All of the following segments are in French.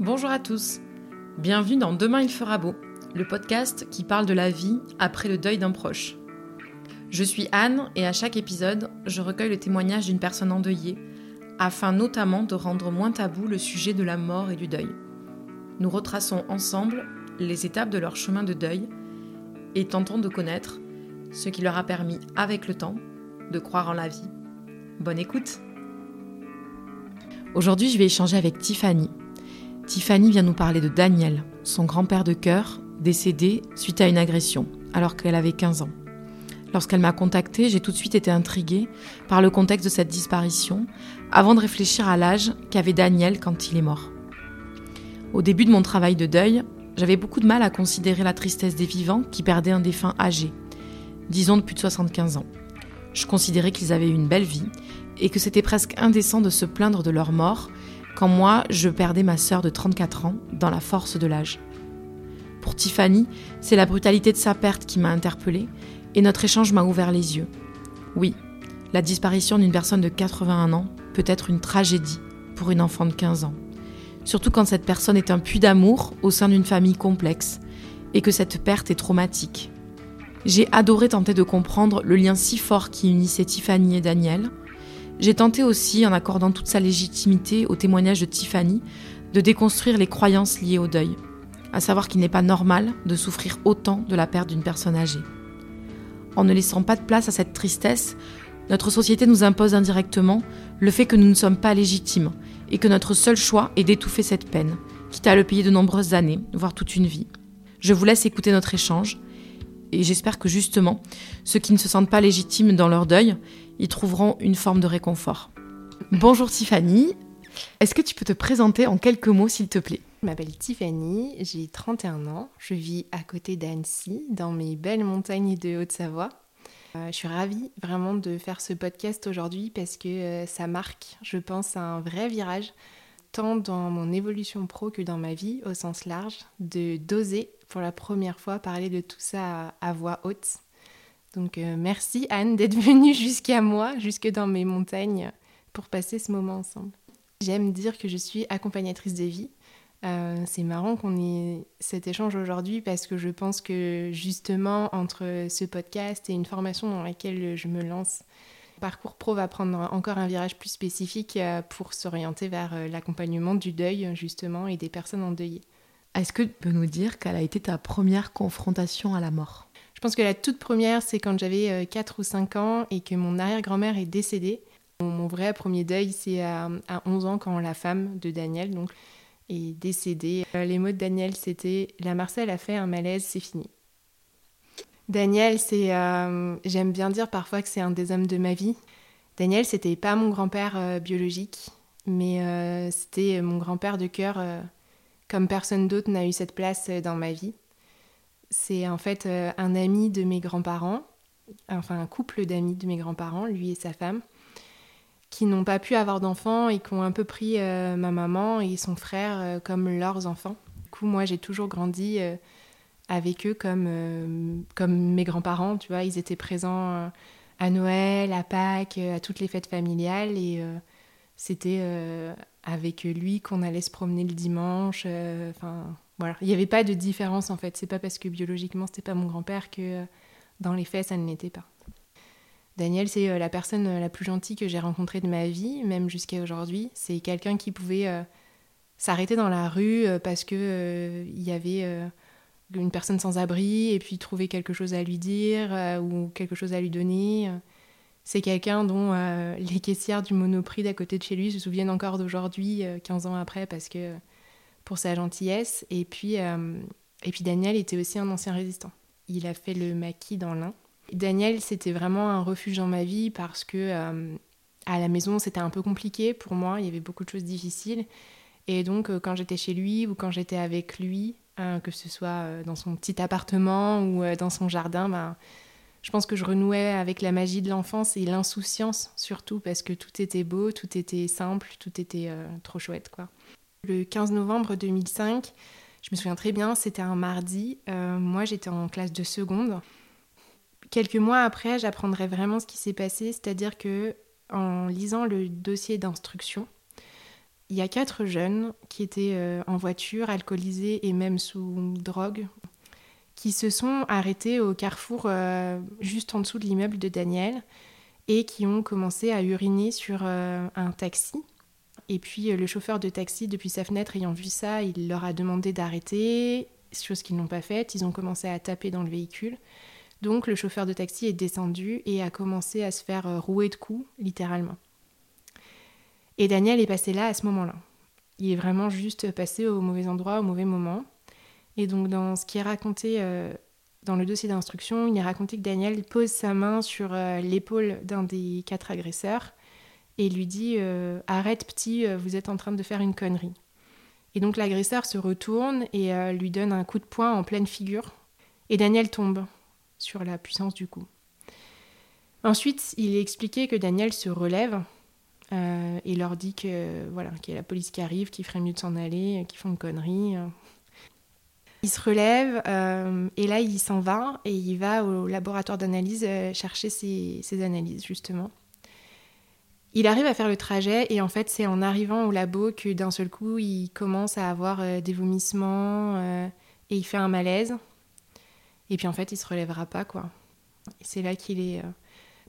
Bonjour à tous, bienvenue dans Demain il fera beau, le podcast qui parle de la vie après le deuil d'un proche. Je suis Anne et à chaque épisode, je recueille le témoignage d'une personne endeuillée, afin notamment de rendre moins tabou le sujet de la mort et du deuil. Nous retraçons ensemble les étapes de leur chemin de deuil et tentons de connaître ce qui leur a permis, avec le temps, de croire en la vie. Bonne écoute Aujourd'hui, je vais échanger avec Tiffany, Tiffany vient nous parler de Daniel, son grand-père de cœur, décédé suite à une agression, alors qu'elle avait 15 ans. Lorsqu'elle m'a contactée, j'ai tout de suite été intriguée par le contexte de cette disparition, avant de réfléchir à l'âge qu'avait Daniel quand il est mort. Au début de mon travail de deuil, j'avais beaucoup de mal à considérer la tristesse des vivants qui perdaient un défunt âgé, disons de plus de 75 ans. Je considérais qu'ils avaient eu une belle vie et que c'était presque indécent de se plaindre de leur mort quand moi, je perdais ma sœur de 34 ans dans la force de l'âge. Pour Tiffany, c'est la brutalité de sa perte qui m'a interpellée et notre échange m'a ouvert les yeux. Oui, la disparition d'une personne de 81 ans peut être une tragédie pour une enfant de 15 ans. Surtout quand cette personne est un puits d'amour au sein d'une famille complexe et que cette perte est traumatique. J'ai adoré tenter de comprendre le lien si fort qui unissait Tiffany et Daniel, j'ai tenté aussi, en accordant toute sa légitimité au témoignage de Tiffany, de déconstruire les croyances liées au deuil, à savoir qu'il n'est pas normal de souffrir autant de la perte d'une personne âgée. En ne laissant pas de place à cette tristesse, notre société nous impose indirectement le fait que nous ne sommes pas légitimes et que notre seul choix est d'étouffer cette peine, quitte à le payer de nombreuses années, voire toute une vie. Je vous laisse écouter notre échange et j'espère que justement, ceux qui ne se sentent pas légitimes dans leur deuil, y trouveront une forme de réconfort. Bonjour Tiffany, est-ce que tu peux te présenter en quelques mots s'il te plaît? Je m'appelle Tiffany, j'ai 31 ans, je vis à côté d'Annecy, dans mes belles montagnes de Haute-Savoie. Euh, je suis ravie vraiment de faire ce podcast aujourd'hui parce que euh, ça marque, je pense, un vrai virage, tant dans mon évolution pro que dans ma vie au sens large, de d'oser pour la première fois parler de tout ça à voix haute. Donc euh, merci Anne d'être venue jusqu'à moi, jusque dans mes montagnes, pour passer ce moment ensemble. J'aime dire que je suis accompagnatrice de vie. Euh, c'est marrant qu'on ait cet échange aujourd'hui parce que je pense que justement entre ce podcast et une formation dans laquelle je me lance, parcours pro va prendre encore un virage plus spécifique euh, pour s'orienter vers l'accompagnement du deuil justement et des personnes endeuillées. Est-ce que tu peux nous dire quelle a été ta première confrontation à la mort? Je pense que la toute première, c'est quand j'avais 4 euh, ou 5 ans et que mon arrière-grand-mère est décédée. Mon, vrai premier deuil, c'est à, 11 ans quand la femme de Daniel est décédée. Euh, les mots de Daniel, c'était La Marcel a fait un malaise, c'est fini. Daniel, c'est, euh, j'aime bien dire parfois que c'est un des hommes de ma vie. Daniel, c'était pas mon grand-père biologique, mais c'était mon grand-père de cœur, comme personne d'autre n'a eu cette place dans ma vie. C'est en fait euh, un ami de mes grands-parents, enfin un couple d'amis de mes grands-parents, lui et sa femme, qui n'ont pas pu avoir d'enfants et qui ont un peu pris euh, ma maman et son frère euh, comme leurs enfants. Du coup, moi, j'ai toujours grandi avec eux comme, comme mes grands-parents, tu vois, ils étaient présents à Noël, à Pâques, à toutes les fêtes familiales et c'était avec lui qu'on allait se promener le dimanche. Enfin, voilà, il n'y avait pas de différence en fait. C'est pas parce que biologiquement c'était pas mon grand-père que euh, dans les faits ça ne l'était pas. Daniel, c'est euh, la personne euh, la plus gentille que j'ai rencontrée de ma vie, même jusqu'à aujourd'hui. C'est quelqu'un qui pouvait s'arrêter dans la rue parce que il y avait une personne sans abri et puis trouver quelque chose à lui dire ou quelque chose à lui donner. C'est quelqu'un dont les caissières du Monoprix d'à côté de chez lui se souviennent encore d'aujourd'hui, 15 ans après, parce que pour sa gentillesse. Et puis, euh, et puis Daniel était aussi un ancien résistant. Il a fait le maquis dans l'Ain. Daniel, c'était vraiment un refuge dans ma vie parce que euh, à la maison, c'était un peu compliqué pour moi. Il y avait beaucoup de choses difficiles. Et donc, euh, quand j'étais chez lui ou quand j'étais avec lui, que ce soit dans son petit appartement ou dans son jardin, ben, je pense que je renouais avec la magie de l'enfance et l'insouciance surtout parce que tout était beau, tout était simple, tout était trop chouette quoi. Le 15 novembre 2005, je me souviens très bien, c'était un mardi. Euh, moi, j'étais en classe de seconde. Quelques mois après, j'apprendrai vraiment ce qui s'est passé, c'est-à-dire que en lisant le dossier d'instruction, il y a quatre jeunes qui étaient euh, en voiture, alcoolisés et même sous drogue, qui se sont arrêtés au carrefour euh, juste en dessous de l'immeuble de Daniel et qui ont commencé à uriner sur un taxi. Et puis le chauffeur de taxi, depuis sa fenêtre, ayant vu ça, il leur a demandé d'arrêter, chose qu'ils n'ont pas faite. Ils ont commencé à taper dans le véhicule. Donc le chauffeur de taxi est descendu et a commencé à se faire rouer de coups, littéralement. Et Daniel est passé là à ce moment-là. Il est vraiment juste passé au mauvais endroit, au mauvais moment. Et donc dans ce qui est raconté euh, dans le dossier d'instruction, il est raconté que Daniel pose sa main sur euh, l'épaule d'un des quatre agresseurs et lui dit euh, Arrête petit, vous êtes en train de faire une connerie. Et donc l'agresseur se retourne et lui donne un coup de poing en pleine figure. Et Daniel tombe sur la puissance du coup. Ensuite, il est expliqué que Daniel se relève euh, et leur dit que voilà qu'il y a la police qui arrive, qu'il ferait mieux de s'en aller, qu'ils font une connerie. Il se relève euh, et là il s'en va et il va au laboratoire d'analyse euh, chercher ses, analyses justement. Il arrive à faire le trajet et en fait c'est en arrivant au labo que d'un seul coup il commence à avoir des vomissements et il fait un malaise. Et puis en fait il se relèvera pas quoi. C'est là qu'il est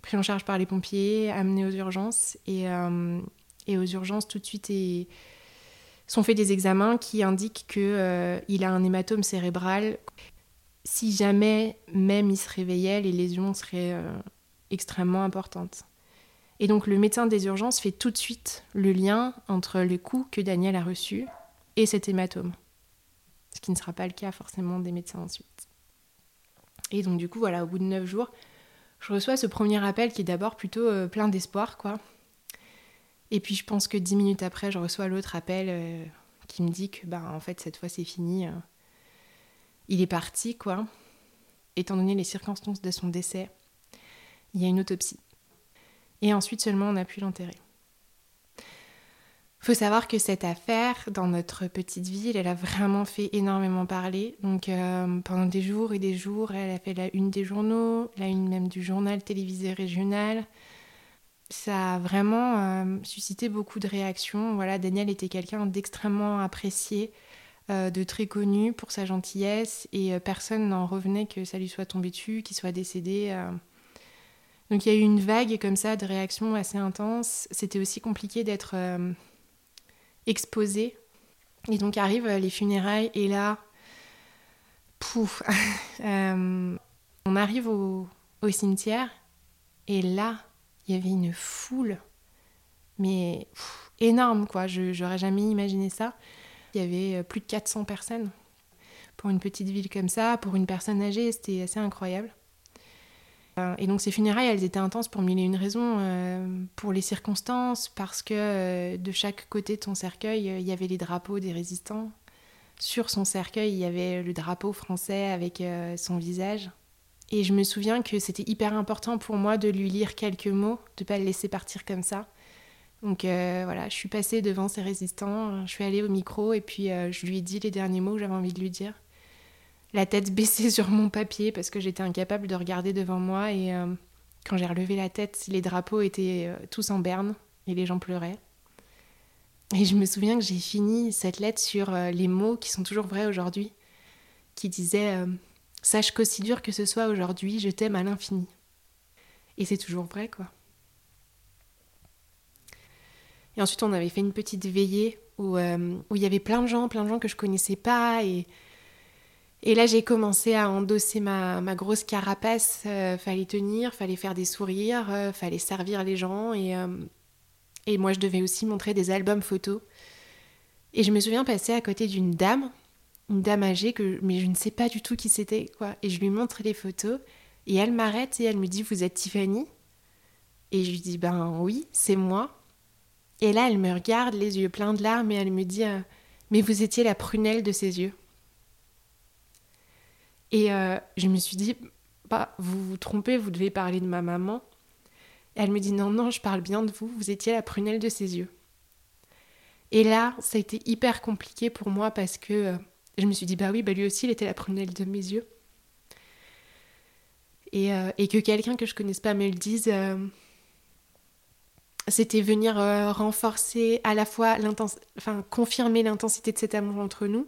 pris en charge par les pompiers, amené aux urgences. Et, euh, et aux urgences, tout de suite, et, sont faits des examens qui indiquent qu'il euh, il a un hématome cérébral. Si jamais même il se réveillait, les lésions seraient euh, extrêmement importantes. Et donc le médecin des urgences fait tout de suite le lien entre le coup que Daniel a reçu et cet hématome. Ce qui ne sera pas le cas forcément des médecins ensuite. Et donc du coup, voilà, au bout de neuf jours, je reçois ce premier appel qui est d'abord plutôt euh, plein d'espoir, quoi. Et puis je pense que dix minutes après, je reçois l'autre appel euh, qui me dit que, bah, en fait, cette fois, c'est fini. Euh. il est parti, quoi. Étant donné les circonstances de son décès, il y a une autopsie. Et ensuite seulement, on a pu l'enterrer faut savoir que cette affaire, dans notre petite ville, elle a vraiment fait énormément parler. Donc euh, pendant des jours et des jours, elle a fait la une des journaux, la une même du journal télévisé régional. Ça a vraiment euh, suscité beaucoup de réactions. Voilà, Daniel était quelqu'un d'extrêmement apprécié, euh, de très connu pour sa gentillesse, et personne n'en revenait que ça lui soit tombé dessus, qu'il soit décédé. Donc il y a eu une vague comme ça de réactions assez intenses. C'était aussi compliqué d'être exposé. Et donc arrivent euh, les funérailles et là, pouf, euh, on arrive au, cimetière et là, il y avait une foule, mais énorme quoi, je j'aurais jamais imaginé ça. Il y avait euh, plus de 400 personnes. Pour une petite ville comme ça, pour une personne âgée, c'était assez incroyable. Euh, et donc ces funérailles, elles étaient intenses pour mille et une raisons, euh, pour les circonstances, parce que euh, de chaque côté de son cercueil, il y avait les drapeaux des résistants. Sur son cercueil, il y avait le drapeau français avec son visage. Et je me souviens que c'était hyper important pour moi de lui lire quelques mots, de pas le laisser partir comme ça. Donc voilà, je suis passée devant ces résistants, je suis allée au micro et puis je lui ai dit les derniers mots que j'avais envie de lui dire la tête baissée sur mon papier parce que j'étais incapable de regarder devant moi et euh, quand j'ai relevé la tête, les drapeaux étaient euh, tous en berne et les gens pleuraient. Et je me souviens que j'ai fini cette lettre sur euh, les mots qui sont toujours vrais aujourd'hui, qui disaient Sache qu'aussi dur que ce soit aujourd'hui, je t'aime à l'infini. Et c'est toujours vrai, quoi. Et ensuite, on avait fait une petite veillée où, il y avait plein de gens, plein de gens que je connaissais pas et et là, j'ai commencé à endosser ma, grosse carapace. Euh, fallait tenir, fallait faire des sourires, euh, fallait servir les gens. Et, euh, et moi, je devais aussi montrer des albums photos. Et je me souviens passer à côté d'une dame, une dame âgée, que, mais je ne sais pas du tout qui c'était. quoi. Et je lui montre les photos. Et elle m'arrête et elle me dit Vous êtes Tiffany? Et je lui dis Ben oui, c'est moi. Et là, elle me regarde, les yeux pleins de larmes, et elle me dit Mais vous étiez la prunelle de ses yeux. Et euh, je me suis dit, bah, vous vous trompez, vous devez parler de ma maman. elle me dit, non, non, je parle bien de vous, vous étiez la prunelle de ses yeux. Et là, ça a été hyper compliqué pour moi parce que euh, je me suis dit, bah oui, bah lui aussi, il était la prunelle de mes yeux. Et, euh, que quelqu'un que je connaisse pas me le dise, c'était venir renforcer à la fois enfin confirmer l'intensité de cet amour entre nous,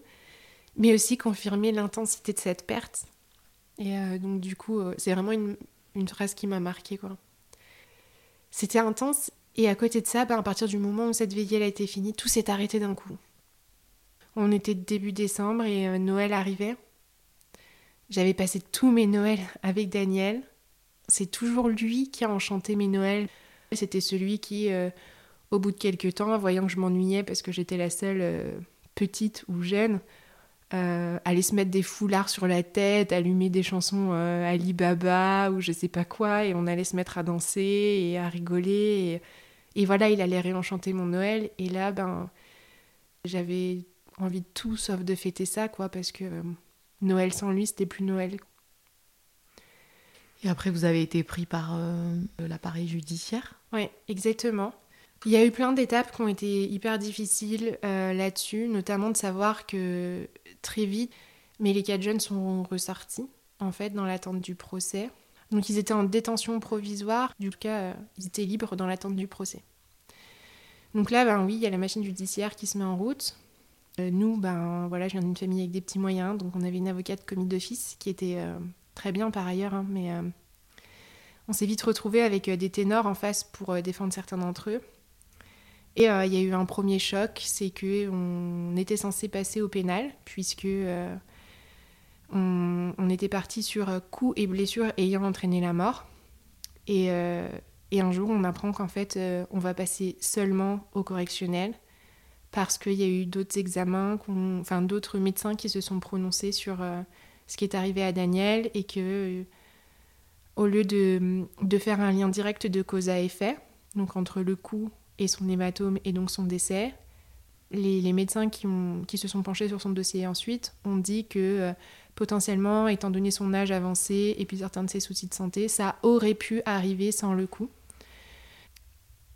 mais aussi confirmer l'intensité de cette perte. Et donc du coup, c'est vraiment une, une, phrase qui m'a marquée quoi. C'était intense et à côté de ça, ben, à partir du moment où cette veillée a été finie, tout s'est arrêté d'un coup. On était début décembre et euh, Noël arrivait. J'avais passé tous mes Noëls avec Daniel. C'est toujours lui qui a enchanté mes Noëls. C'était celui qui, euh, au bout de quelques temps, voyant que je m'ennuyais parce que j'étais la seule euh, petite ou jeune, allait se mettre des foulards sur la tête, allumer des chansons Alibaba ou je sais pas quoi, et on allait se mettre à danser et à rigoler. Et, et voilà, il allait réenchanter mon Noël. Et là, ben, j'avais envie de tout sauf de fêter ça, quoi, parce que euh, Noël sans lui, c'était plus Noël. Et après, vous avez été pris par euh, l'appareil judiciaire? Oui, exactement. Il y a eu plein d'étapes qui ont été hyper difficiles euh, là-dessus, notamment de savoir que très vite, mais les quatre jeunes sont ressortis, en fait, dans l'attente du procès. Donc ils étaient en détention provisoire, du cas, ils étaient libres dans l'attente du procès. Donc là, ben oui, il y a la machine judiciaire qui se met en route. Euh, nous, ben voilà, je viens d'une famille avec des petits moyens, donc on avait une avocate commis d'office qui était euh, très bien par ailleurs, hein, mais euh, on s'est vite retrouvé avec des ténors en face pour défendre certains d'entre eux. Et il y a eu un premier choc, c'est que on était censé passer au pénal puisque on, était parti sur coups et blessures ayant entraîné la mort. Et, un jour, on apprend qu'en fait, on va passer seulement au correctionnel parce qu'il y a eu d'autres examens, enfin d'autres médecins qui se sont prononcés sur euh, ce qui est arrivé à Daniel et que euh, au lieu de, de, faire un lien direct de cause à effet, donc entre le coup et son hématome et donc son décès, les, médecins qui, se sont penchés sur son dossier ensuite ont dit que euh, potentiellement, étant donné son âge avancé et puis certains de ses soucis de santé, ça aurait pu arriver sans le coup.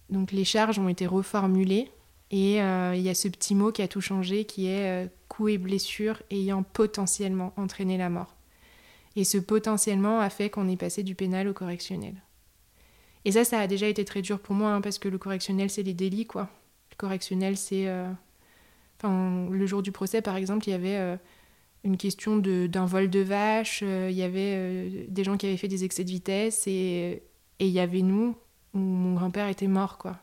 Donc les charges ont été reformulées et euh, il y a ce petit mot qui a tout changé, qui est euh, coup et blessure ayant potentiellement entraîné la mort. Et ce potentiellement a fait qu'on est passé du pénal au correctionnel. Et ça, ça a déjà été très dur pour moi, hein, parce que le correctionnel, c'est les délits, quoi. Le correctionnel, c'est... Euh, le jour du procès, par exemple, il y avait une question d'un vol de vache, il y avait des gens qui avaient fait des excès de vitesse, et, et il y avait nous, où mon grand-père était mort, quoi.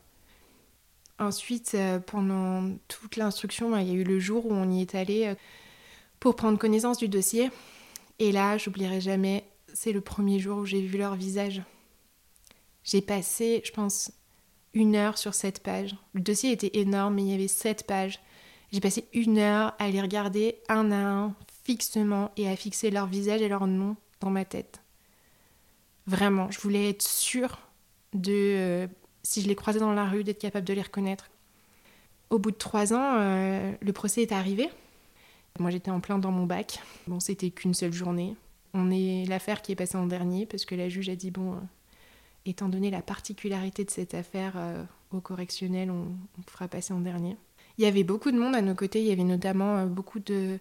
Ensuite, euh, pendant toute l'instruction, bah, il y a eu le jour où on y est allé euh, pour prendre connaissance du dossier. Et là, j'oublierai jamais, c'est le premier jour où j'ai vu leur visage. J'ai passé, je pense, une heure sur cette page. Le dossier était énorme, mais il y avait sept pages. J'ai passé une heure à les regarder un à un, fixement, et à fixer leur visage et leur nom dans ma tête. Vraiment, je voulais être sûre de euh, si je les croisais dans la rue, d'être capable de les reconnaître. Au bout de trois ans, euh, le procès est arrivé. Moi, j'étais en plein dans mon bac. Bon, c'était qu'une seule journée. On est l'affaire qui est passée en dernier parce que la juge a dit bon, euh, étant donné la particularité de cette affaire euh, au correctionnel, on, fera passer en dernier. Il y avait beaucoup de monde à nos côtés. Il y avait notamment beaucoup de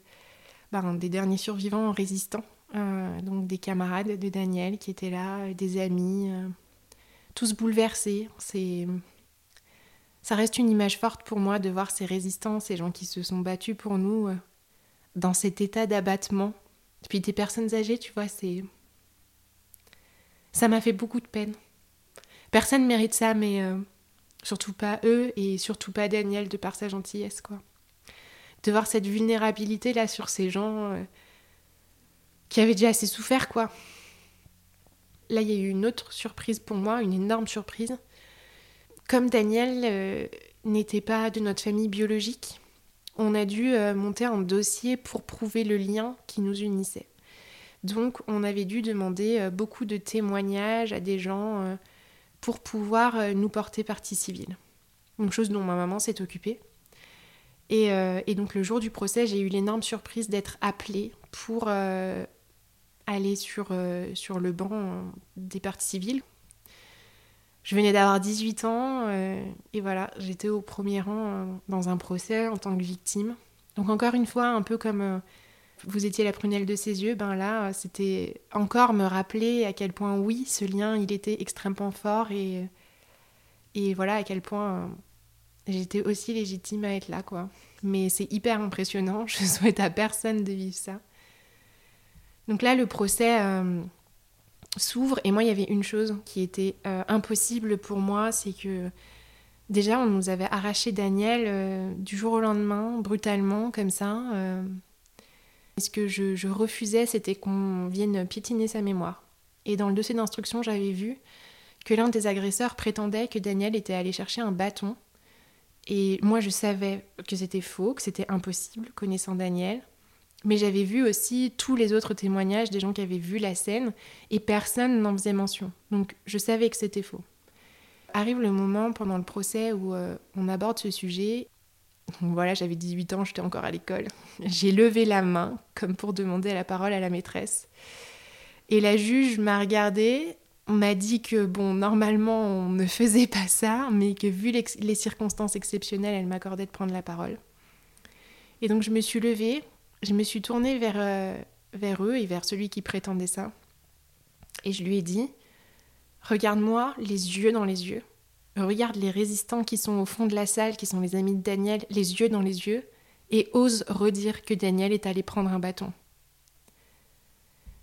ben, des derniers survivants résistants, donc des camarades de Daniel qui étaient là, des amis tous bouleversés. Ça reste une image forte pour moi de voir ces résistants, ces gens qui se sont battus pour nous euh, dans cet état d'abattement. Puis des personnes âgées, tu vois, c'est ça m'a fait beaucoup de peine. Personne mérite ça, mais euh, surtout pas eux et surtout pas Daniel de par sa gentillesse, quoi. De voir cette vulnérabilité là sur ces gens euh, qui avaient déjà assez souffert, quoi. Là, il y a eu une autre surprise pour moi, une énorme surprise. Comme Daniel euh, n'était pas de notre famille biologique, on a dû monter un dossier pour prouver le lien qui nous unissait. Donc, on avait dû demander beaucoup de témoignages à des gens pour pouvoir nous porter partie civile. Une chose dont ma maman s'est occupée. Et, et, donc, le jour du procès, j'ai eu l'énorme surprise d'être appelée pour aller sur, euh, sur le banc des parties civiles. Je venais d'avoir 18 ans euh, et voilà, j'étais au premier rang euh, dans un procès en tant que victime. Donc encore une fois, un peu comme vous étiez la prunelle de ses yeux, ben là, c'était encore me rappeler à quel point oui, ce lien, il était extrêmement fort et, Et voilà à quel point j'étais aussi légitime à être là, quoi. Mais c'est hyper impressionnant. Je souhaite à personne de vivre ça. Donc là, le procès s'ouvre. Et moi, il y avait une chose qui était impossible pour moi, c'est que déjà, on nous avait arraché Daniel du jour au lendemain, brutalement, comme ça. Ce que je, refusais, c'était qu'on vienne piétiner sa mémoire. Et dans le dossier d'instruction, j'avais vu que l'un des agresseurs prétendait que Daniel était allé chercher un bâton. Et moi, je savais que c'était faux, que c'était impossible, connaissant Daniel. Mais j'avais vu aussi tous les autres témoignages des gens qui avaient vu la scène et personne n'en faisait mention. Donc je savais que c'était faux. Arrive le moment pendant le procès où euh, on aborde ce sujet. Voilà, j'avais 18 ans, j'étais encore à l'école. J'ai levé la main comme pour demander la parole à la maîtresse. Et la juge m'a regardée m'a dit que, bon, normalement, on ne faisait pas ça, mais que vu les circonstances exceptionnelles, elle m'accordait de prendre la parole. Et donc, je me suis levée, je me suis tournée vers, euh, vers eux et vers celui qui prétendait ça. Et je lui ai dit Regarde-moi les yeux dans les yeux. Regarde les résistants qui sont au fond de la salle, qui sont les amis de Daniel, les yeux dans les yeux, et ose redire que Daniel est allé prendre un bâton.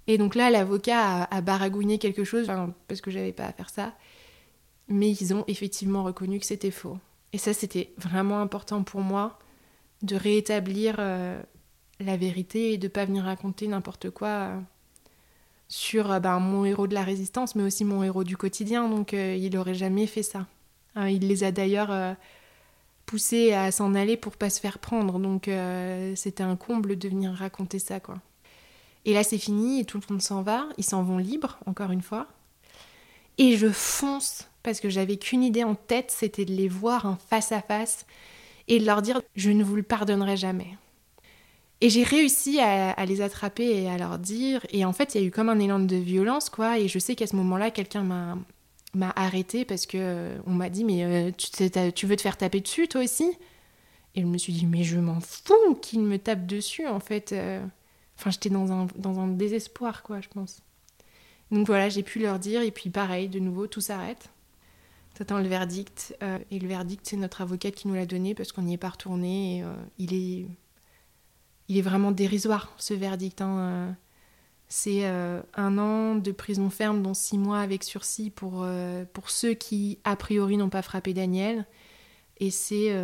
Et donc là, l'avocat a, baragouiné quelque chose, parce que j'avais pas à faire ça. Mais ils ont effectivement reconnu que c'était faux. Et ça, c'était vraiment important pour moi de rétablir euh, la vérité et de pas venir raconter n'importe quoi euh, sur euh, ben, mon héros de la résistance, mais aussi mon héros du quotidien. Donc il n'aurait jamais fait ça. Hein, il les a d'ailleurs poussés à s'en aller pour pas se faire prendre. Donc c'était un comble de venir raconter ça. Et là, c'est fini et tout le monde s'en va. Ils s'en vont libres, encore une fois. Et je fonce parce que j'avais qu'une idée en tête, c'était de les voir en face à face et de leur dire je ne vous le pardonnerai jamais. Et j'ai réussi à, les attraper et à leur dire. Et en fait, il y a eu comme un élan de violence, quoi. Et je sais qu'à ce moment-là, quelqu'un m'a m'a arrêté parce que euh, on m'a dit mais euh, tu, veux te faire taper dessus toi aussi? Et je me suis dit mais je m'en fous qu'il me tape dessus en fait. Euh. Enfin, j'étais dans un, dans un désespoir, quoi, je pense. Donc voilà, j'ai pu leur dire, et puis pareil, de nouveau, tout s'arrête. T'attends le verdict, et le verdict, c'est notre avocate qui nous l'a donné parce qu'on n'y est pas retourné. Et, il, est, il est vraiment dérisoire, ce verdict. Hein, euh. c'est un an de prison ferme, dont six mois avec sursis pour, pour ceux qui, a priori, n'ont pas frappé Daniel. Et c'est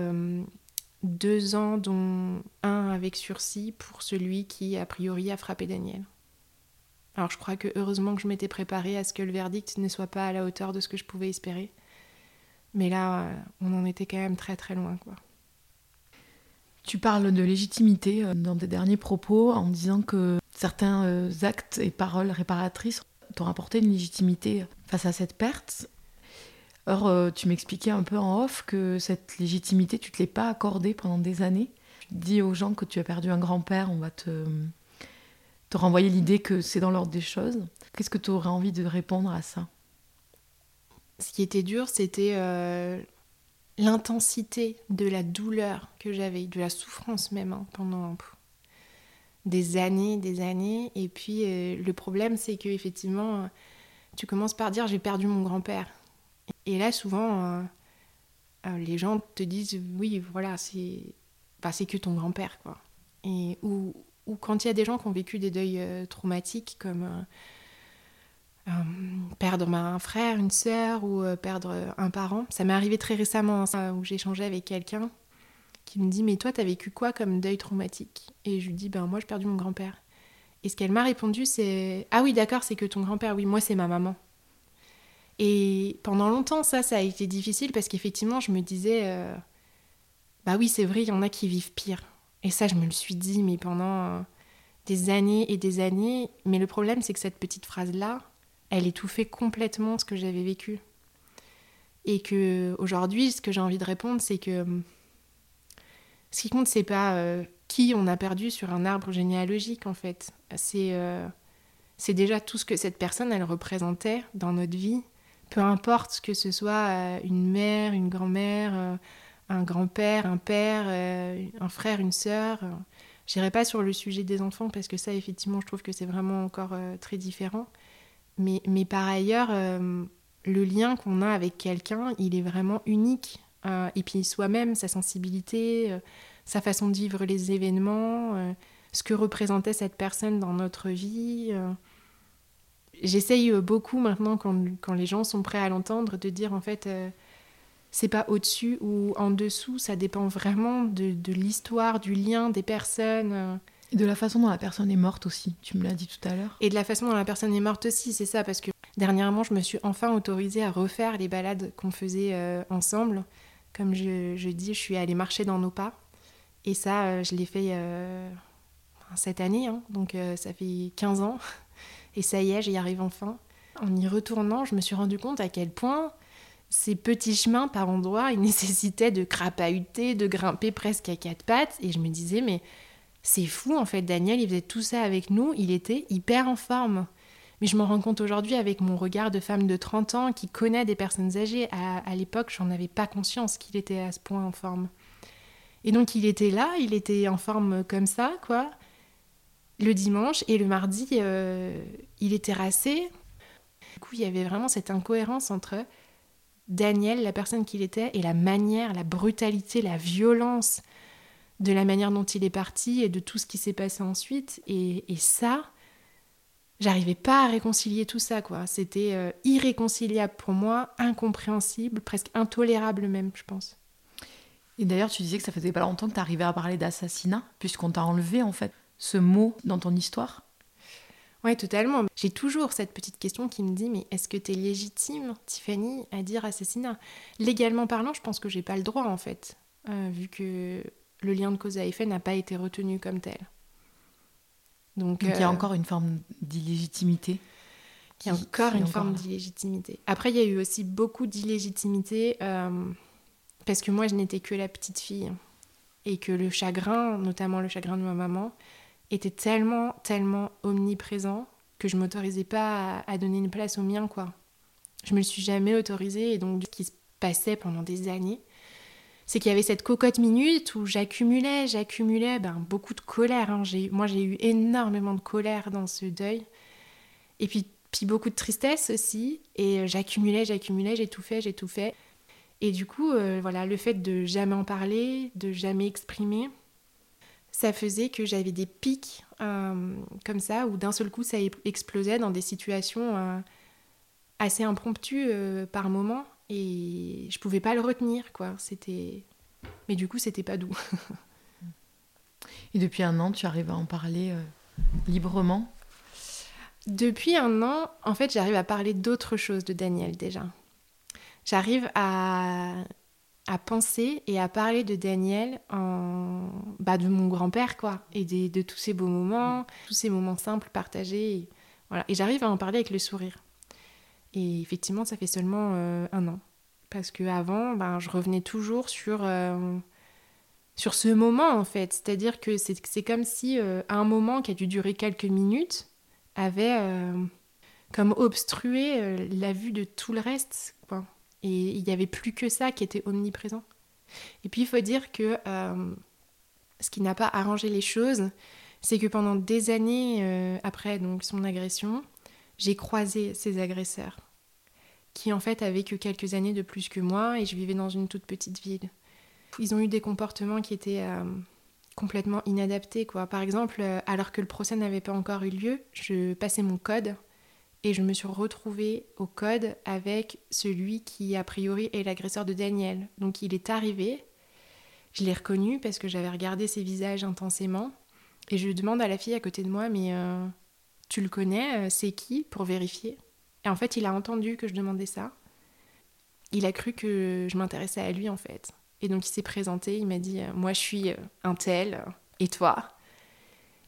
deux ans, dont un avec sursis pour celui qui, a priori, a frappé Daniel. Alors je crois que heureusement que je m'étais préparée à ce que le verdict ne soit pas à la hauteur de ce que je pouvais espérer. Mais là, on en était quand même très très loin, quoi. Tu parles de légitimité euh, dans tes derniers propos en disant que certains euh, actes et paroles réparatrices t'ont apporté une légitimité face à cette perte. Or, euh, tu m'expliquais un peu en off que cette légitimité, tu ne te l'es pas accordée pendant des années. Dis aux gens que tu as perdu un grand-père, on va te, te renvoyer l'idée que c'est dans l'ordre des choses. Qu'est-ce que tu aurais envie de répondre à ça? Ce qui était dur, c'était euh, l'intensité de la douleur que j'avais, de la souffrance même, hein, pendant des années, des années. Et puis, euh, le problème, c'est que effectivement, tu commences par dire j'ai perdu mon grand-père. Et là, souvent, euh, euh, les gens te disent oui, voilà, c'est bah, que ton grand-père, quoi. Et, ou, ou quand il y a des gens qui ont vécu des deuils euh, traumatiques, comme perdre un frère, une sœur, ou perdre un parent. Ça m'est arrivé très récemment, hein, où échangé avec quelqu'un qui me dit Mais toi, t'as vécu quoi comme deuil traumatique? Et je lui dis Ben, moi, j'ai perdu mon grand-père. Et ce qu'elle m'a répondu, c'est Ah oui, d'accord, c'est que ton grand-père, oui, moi, c'est ma maman. Et pendant longtemps, ça, ça a été difficile parce qu'effectivement, je me disais, euh, bah oui, c'est vrai, il y en a qui vivent pire. Et ça, je me le suis dit, mais pendant euh, des années et des années. Mais le problème, c'est que cette petite phrase-là, elle étouffait complètement ce que j'avais vécu. Et que aujourd'hui, ce que j'ai envie de répondre, c'est que ce qui compte, c'est pas euh, qui on a perdu sur un arbre généalogique, en fait. C'est c'est déjà tout ce que cette personne, elle représentait dans notre vie peu importe que ce soit euh, une mère, une grand-mère, euh, un grand-père, un père, euh, un frère, une sœur. J'irai pas sur le sujet des enfants parce que ça, effectivement, je trouve que c'est vraiment encore très différent. Mais, mais par ailleurs, le lien qu'on a avec quelqu'un, il est vraiment unique. Euh, et puis soi-même, sa sensibilité, euh, sa façon de vivre les événements, euh, ce que représentait cette personne dans notre vie. J'essaye beaucoup maintenant, quand, quand, les gens sont prêts à l'entendre, de dire en fait, c'est pas au-dessus ou en dessous, ça dépend vraiment de, de l'histoire, du lien des personnes. Et de la façon dont la personne est morte aussi, tu me l'as dit tout à l'heure. Et de la façon dont la personne est morte aussi, c'est ça, parce que dernièrement, je me suis enfin autorisée à refaire les balades qu'on faisait ensemble. Comme je, dis, je suis allée marcher dans nos pas. Et ça, euh, je l'ai fait euh, cette année, hein. donc euh, ça fait 15 ans. Et ça y est, j'y arrive enfin. En y retournant, je me suis rendu compte à quel point ces petits chemins par endroits, ils nécessitaient de crapahuter, de grimper presque à quatre pattes. Et je me disais, mais c'est fou en fait, Daniel, il faisait tout ça avec nous, il était hyper en forme. Mais je me rends compte aujourd'hui avec mon regard de femme de 30 ans qui connaît des personnes âgées. À, l'époque, j'en avais pas conscience qu'il était à ce point en forme. Et donc il était là, il était en forme comme ça, quoi. Le dimanche et le mardi, euh, il était rassé. Du coup, il y avait vraiment cette incohérence entre Daniel, la personne qu'il était, et la manière, la brutalité, la violence de la manière dont il est parti et de tout ce qui s'est passé ensuite. Et, et ça, j'arrivais pas à réconcilier tout ça, quoi. C'était euh, irréconciliable pour moi, incompréhensible, presque intolérable même, je pense. Et d'ailleurs, tu disais que ça faisait pas longtemps que tu arrivais à parler d'assassinat, puisqu'on t'a enlevé en fait ce mot dans ton histoire. Ouais, totalement. J'ai toujours cette petite question qui me dit mais est-ce que tu es légitime, Tiffany, à dire assassinat? Légalement parlant, je pense que j'ai pas le droit en fait, euh, vu que le lien de cause à effet n'a pas été retenu comme tel. Donc, il y a euh, encore une forme d'illégitimité. Il y a encore une forme d'illégitimité. Après, il y a eu aussi beaucoup d'illégitimité euh, parce que moi, je n'étais que la petite fille et que le chagrin, notamment le chagrin de ma maman, était tellement, tellement omniprésent que je m'autorisais pas à, donner une place au mien, quoi. Je me le suis jamais autorisée et donc ce qui se passait pendant des années, c'est qu'il y avait cette cocotte minute où j'accumulais, j'accumulais ben, beaucoup de colère. Hein. Moi, j'ai eu énormément de colère dans ce deuil. Et puis, puis beaucoup de tristesse aussi. Et euh, j'accumulais, j'accumulais, j'ai tout. Et du coup, euh, voilà, le fait de jamais en parler, de jamais exprimer, ça faisait que j'avais des pics euh, comme ça, où d'un seul coup, ça explosait dans des situations assez impromptues par moment et je pouvais pas le retenir quoi. C'était mais du coup c'était pas doux. Et depuis un an tu arrives à en parler euh, librement? Depuis un an en fait j'arrive à parler d'autres choses de Daniel déjà. J'arrive à à penser et à parler de Daniel en bah, de mon grand-père quoi et de, de, tous ces beaux moments tous ces moments simples partagés voilà. Et j'arrive à en parler avec le sourire et effectivement, ça fait seulement euh, un an. Parce qu'avant, ben, je revenais toujours sur, euh, sur ce moment, en fait. C'est-à-dire que c'est comme si euh, un moment qui a dû durer quelques minutes avait comme obstrué la vue de tout le reste. Quoi. Et il n'y avait plus que ça qui était omniprésent. Et puis, il faut dire que ce qui n'a pas arrangé les choses, c'est que pendant des années après donc, son agression, j'ai croisé ces agresseurs qui en fait avaient que quelques années de plus que moi et je vivais dans une toute petite ville. Ils ont eu des comportements qui étaient euh, complètement inadaptés. Quoi. Par exemple, euh, alors que le procès n'avait pas encore eu lieu, je passais mon code et je me suis retrouvée au code avec celui qui a priori est l'agresseur de Daniel. Donc il est arrivé, je l'ai reconnu parce que j'avais regardé ses visages intensément et je demande à la fille à côté de moi mais euh, tu le connais, c'est qui pour vérifier? Et en fait, il a entendu que je demandais ça. Il a cru que je m'intéressais à lui, en fait. Et donc, il s'est présenté, il m'a dit euh, Moi, je suis euh, un tel, et toi?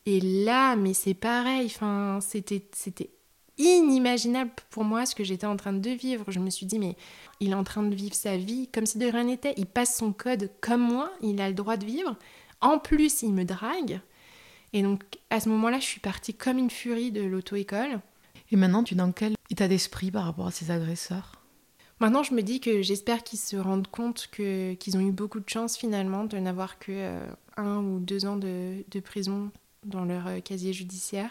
Et là, mais c'est pareil, enfin, c'était, c'était inimaginable pour moi ce que j'étais en train de vivre. Je me suis dit, mais il est en train de vivre sa vie comme si de rien n'était. Il passe son code comme moi, il a le droit de vivre. En plus, il me drague. Et donc, à ce moment-là, je suis partie comme une furie de l'auto-école. Et maintenant, tu es dans quel état d'esprit par rapport à ces agresseurs? Maintenant, je me dis que j'espère qu'ils se rendent compte qu'ils ont eu beaucoup de chance finalement de n'avoir que euh, un ou deux ans de, de prison dans leur euh, casier judiciaire.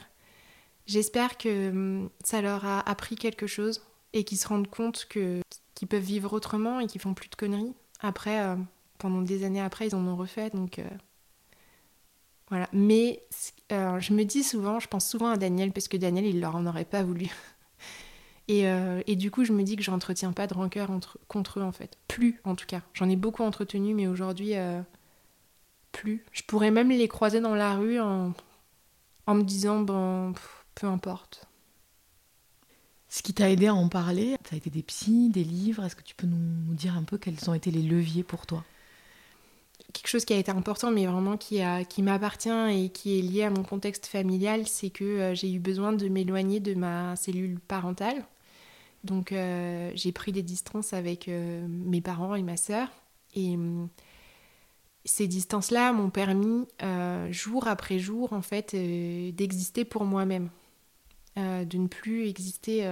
J'espère que hum, ça leur a appris quelque chose et qui se rendent compte que qu'ils peuvent vivre autrement et qu'ils font plus de conneries. Après, euh, pendant des années après, ils en ont refait, donc voilà. Mais je me dis souvent, je pense souvent à Daniel parce que Daniel, il leur en aurait pas voulu. et, et, du coup, je me dis que je n'entretiens pas de rancœur contre eux en fait. Plus en tout cas. J'en ai beaucoup entretenu, mais aujourd'hui, plus. Je pourrais même les croiser dans la rue en, en me disant, bon, peu importe. Ce qui t'a aidé à en parler, ça a été des psys, des livres. Est-ce que tu peux nous dire un peu quels ont été les leviers pour toi? Quelque chose qui a été important, mais vraiment qui, m'appartient et qui est lié à mon contexte familial, c'est que euh, j'ai eu besoin de m'éloigner de ma cellule parentale. Donc euh, j'ai pris des distances avec euh, mes parents et ma sœur. Et hum, ces distances-là m'ont permis, jour après jour, en fait, d'exister pour moi-même. De ne plus exister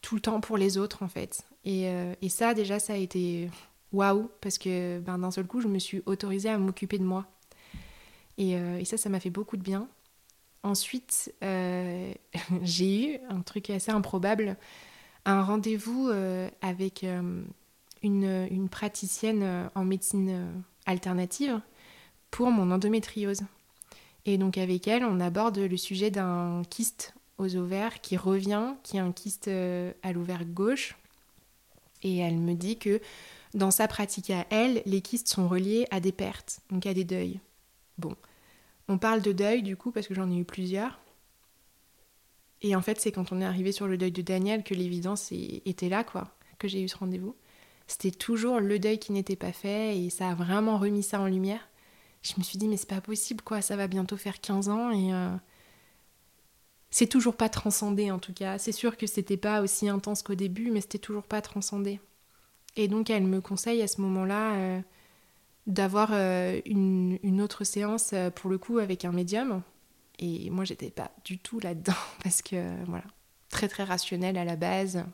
tout le temps pour les autres en fait. Et ça déjà ça a été waouh parce que ben, d'un seul coup je me suis autorisée à m'occuper de moi. Et, et ça ça m'a fait beaucoup de bien. Ensuite j'ai eu un truc assez improbable, un rendez-vous avec une, une, praticienne en médecine alternative pour mon endométriose. Et donc avec elle, on aborde le sujet d'un kyste aux ovaires qui revient, qui a un kyste euh, à l'ovaire gauche. Et elle me dit que dans sa pratique à elle, les kystes sont reliés à des pertes, donc à des deuils. Bon, on parle de deuil du coup parce que j'en ai eu plusieurs. Et en fait, c'est quand on est arrivé sur le deuil de Daniel que l'évidence était là, quoi, que j'ai eu ce rendez-vous. C'était toujours le deuil qui n'était pas fait et ça a vraiment remis ça en lumière. Je me suis dit, mais c'est pas possible, quoi, ça va bientôt faire 15 ans et. Euh, c'est toujours pas transcendé en tout cas. C'est sûr que c'était pas aussi intense qu'au début, mais c'était toujours pas transcendé. Et donc elle me conseille à ce moment-là euh, d'avoir euh, une, autre séance euh, pour le coup avec un médium. Et moi j'étais pas du tout là-dedans parce que voilà, très très rationnel à la base.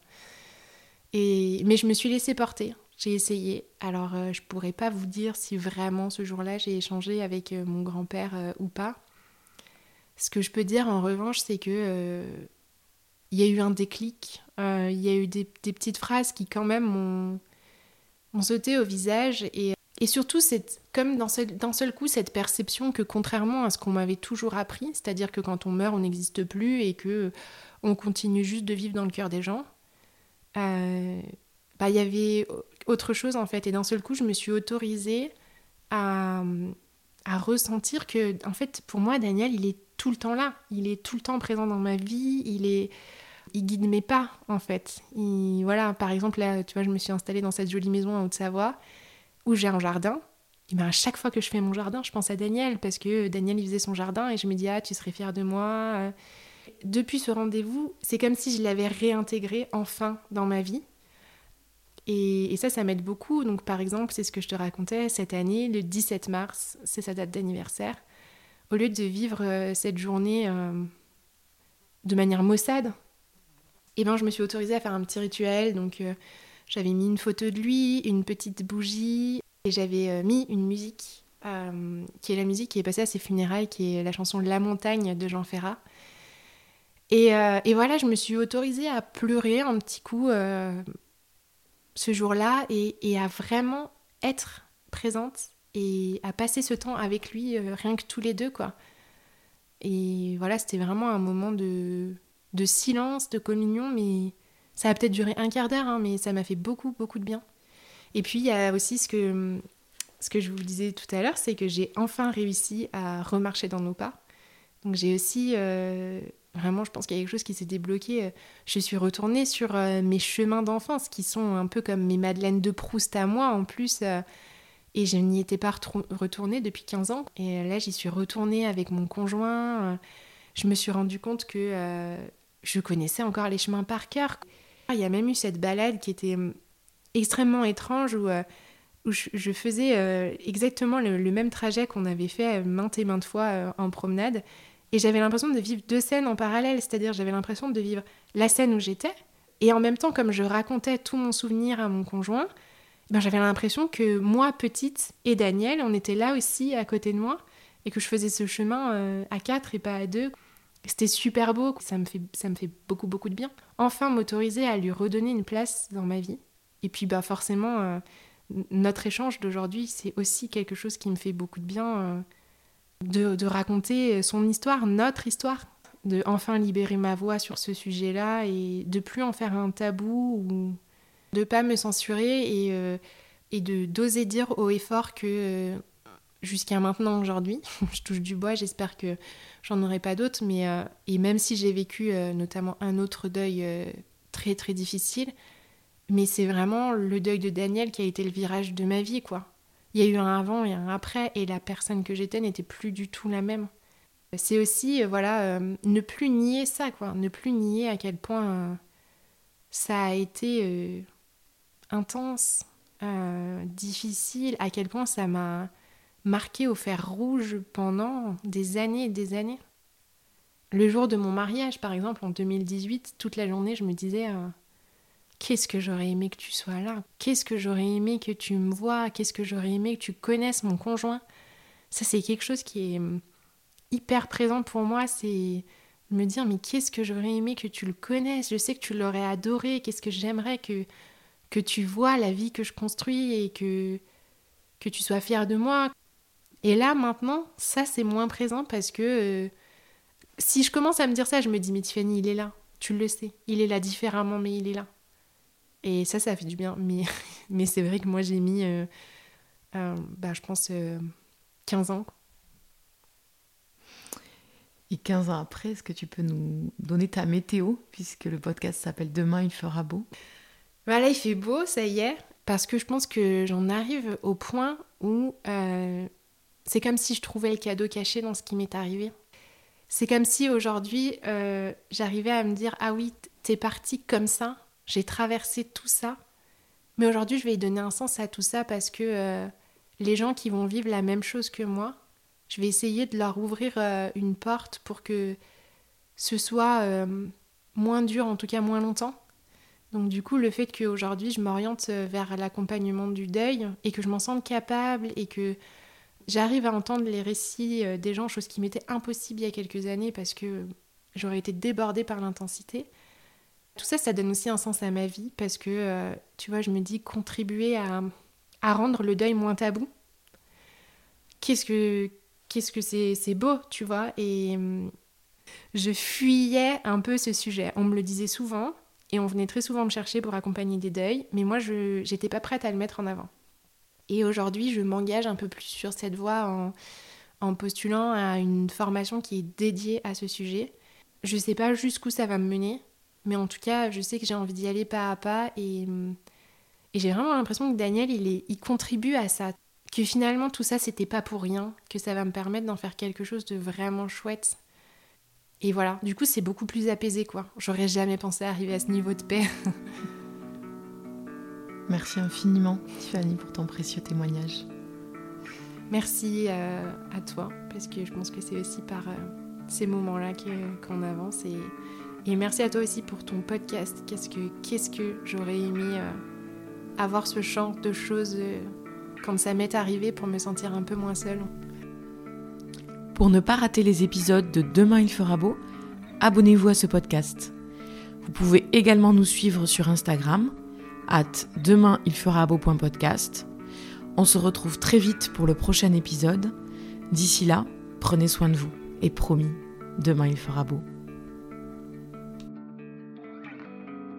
Et, mais je me suis laissée porter. J'ai essayé. Alors je pourrais pas vous dire si vraiment ce jour-là j'ai échangé avec mon grand-père ou pas. Ce que je peux dire en revanche, c'est que il y a eu un déclic, il y a eu des, petites phrases qui quand même m'ont sauté au visage et, et surtout c'est comme d'un seul, coup cette perception que contrairement à ce qu'on m'avait toujours appris, c'est-à-dire que quand on meurt on n'existe plus et que on continue juste de vivre dans le cœur des gens, euh, bah il y avait autre chose en fait et d'un seul coup je me suis autorisée à, à ressentir que en fait pour moi Daniel il est tout le temps là. Il est tout le temps présent dans ma vie. Il est, il guide mes pas en fait. voilà, par exemple là, tu vois, je me suis installée dans cette jolie maison en Haute-Savoie où j'ai un jardin. Et ben à chaque fois que je fais mon jardin, je pense à Daniel parce que Daniel il faisait son jardin et je me dis ah tu serais fière de moi. Depuis ce rendez-vous, c'est comme si je l'avais réintégré enfin dans ma vie. Et, ça, ça m'aide beaucoup. Donc par exemple, c'est ce que je te racontais cette année, le 17 mars, c'est sa date d'anniversaire au lieu de vivre euh, cette journée euh, de manière maussade, eh ben, je me suis autorisée à faire un petit rituel. Donc, euh, j'avais mis une photo de lui, une petite bougie, et j'avais mis une musique, qui est la musique qui est passée à ses funérailles, qui est la chanson La montagne de Jean Ferrat. Et, et, voilà, je me suis autorisée à pleurer un petit coup ce jour-là et, et, à vraiment être présente et à passer ce temps avec lui, euh, rien que tous les deux, quoi. Et voilà, c'était vraiment un moment de, de silence, de communion, mais ça a peut-être duré un quart d'heure, hein, mais ça m'a fait beaucoup, beaucoup de bien. Et puis, il y a aussi ce que, ce que je vous disais tout à l'heure, c'est que j'ai enfin réussi à remarcher dans nos pas. Donc, j'ai aussi, euh, vraiment, je pense qu'il y a quelque chose qui s'est débloqué. Je suis retournée sur euh, mes chemins d'enfance, qui sont un peu comme mes Madeleines de Proust à moi, en plus et je n'y étais pas retournée depuis 15 ans. Et là, j'y suis retournée avec mon conjoint. Je me suis rendu compte que euh, je connaissais encore les chemins par cœur. Il y a même eu cette balade qui était hum, extrêmement étrange où, euh, je, faisais euh, exactement le, même trajet qu'on avait fait maintes et maintes fois en promenade. Et j'avais l'impression de vivre deux scènes en parallèle, c'est-à-dire j'avais l'impression de vivre la scène où j'étais, et en même temps, comme je racontais tout mon souvenir à mon conjoint, ben, j'avais l'impression que moi, petite, et Daniel, on était là aussi à côté de moi, et que je faisais ce chemin euh, à quatre et pas à deux. C'était super beau, ça me, fait, ça me fait beaucoup, beaucoup de bien. Enfin, m'autoriser à lui redonner une place dans ma vie. Et puis, bah, forcément, euh, notre échange d'aujourd'hui, c'est aussi quelque chose qui me fait beaucoup de bien euh, de, raconter son histoire, notre histoire, de enfin libérer ma voix sur ce sujet-là et de plus en faire un tabou ou de pas me censurer et, euh, et de d'oser dire haut et fort que jusqu'à maintenant aujourd'hui, je touche du bois, j'espère que j'en aurai pas d'autres, mais euh, et même si j'ai vécu euh, notamment un autre deuil euh, très très difficile, mais c'est vraiment le deuil de Daniel qui a été le virage de ma vie, quoi. Il y a eu un avant et un après, et la personne que j'étais n'était plus du tout la même. C'est aussi, voilà, ne plus nier ça, quoi. Ne plus nier à quel point ça a été intense, difficile, à quel point ça m'a marqué au fer rouge pendant des années et des années. Le jour de mon mariage, par exemple, en 2018, toute la journée, je me disais euh, Qu'est-ce que j'aurais aimé que tu sois là? Qu'est-ce que j'aurais aimé que tu me vois? Qu'est-ce que j'aurais aimé que tu connaisses mon conjoint? Ça, c'est quelque chose qui est hum, hyper présent pour moi. C'est me dire Mais qu'est-ce que j'aurais aimé que tu le connaisses? Je sais que tu l'aurais adoré. Qu'est-ce que j'aimerais que, que tu vois la vie que je construis et que, que tu sois fier de moi et là, maintenant, ça, c'est moins présent parce que euh, si je commence à me dire ça, je me dis, mais Tiffany, il est là. Tu le sais. Il est là différemment, mais il est là. Et ça, ça fait du bien. Mais, mais c'est vrai que moi, j'ai mis, euh, euh, bah, je pense, 15 ans. Et 15 ans après, est-ce que tu peux nous donner ta météo, puisque le podcast s'appelle Demain, il fera beau Voilà, il fait beau, ça y est, parce que je pense que j'en arrive au point où c'est comme si je trouvais le cadeau caché dans ce qui m'est arrivé. C'est comme si aujourd'hui, euh, j'arrivais à me dire, ah oui, t'es parti comme ça, j'ai traversé tout ça, mais aujourd'hui, je vais donner un sens à tout ça parce que euh, les gens qui vont vivre la même chose que moi, je vais essayer de leur ouvrir euh, une porte pour que ce soit moins dur, en tout cas moins longtemps. Donc du coup, le fait qu'aujourd'hui, je m'oriente vers l'accompagnement du deuil et que je m'en sente capable et que J'arrive à entendre les récits euh, des gens, chose qui m'était impossible il y a quelques années parce que j'aurais été débordée par l'intensité. Tout ça, ça donne aussi un sens à ma vie parce que, euh, tu vois, je me dis contribuer à, rendre le deuil moins tabou. Qu'est-ce que qu'est-ce que c'est, c'est beau, tu vois Et hum, je fuyais un peu ce sujet. On me le disait souvent et on venait très souvent me chercher pour accompagner des deuils, mais moi, je n'étais pas prête à le mettre en avant. Et aujourd'hui, je m'engage un peu plus sur cette voie en, postulant à une formation qui est dédiée à ce sujet. Je ne sais pas jusqu'où ça va me mener, mais en tout cas, je sais que j'ai envie d'y aller pas à pas et, j'ai vraiment l'impression que Daniel, il, il contribue à ça. Que finalement, tout ça, c'était pas pour rien, que ça va me permettre d'en faire quelque chose de vraiment chouette. Et voilà, du coup, c'est beaucoup plus apaisé, quoi. J'aurais jamais pensé arriver à ce niveau de paix. Merci infiniment, Tiffany, pour ton précieux témoignage. Merci euh, à toi, parce que je pense que c'est aussi par euh, ces moments-là qu'on avance. Et, merci à toi aussi pour ton podcast. Qu'est-ce que, qu'est-ce que j'aurais aimé euh, avoir ce champ de choses quand ça m'est arrivé pour me sentir un peu moins seule. Pour ne pas rater les épisodes de Demain il fera beau, abonnez-vous à ce podcast. Vous pouvez également nous suivre sur Instagram at demain il fera beau podcast. On se retrouve très vite pour le prochain épisode. D'ici là, prenez soin de vous et promis, demain il fera beau.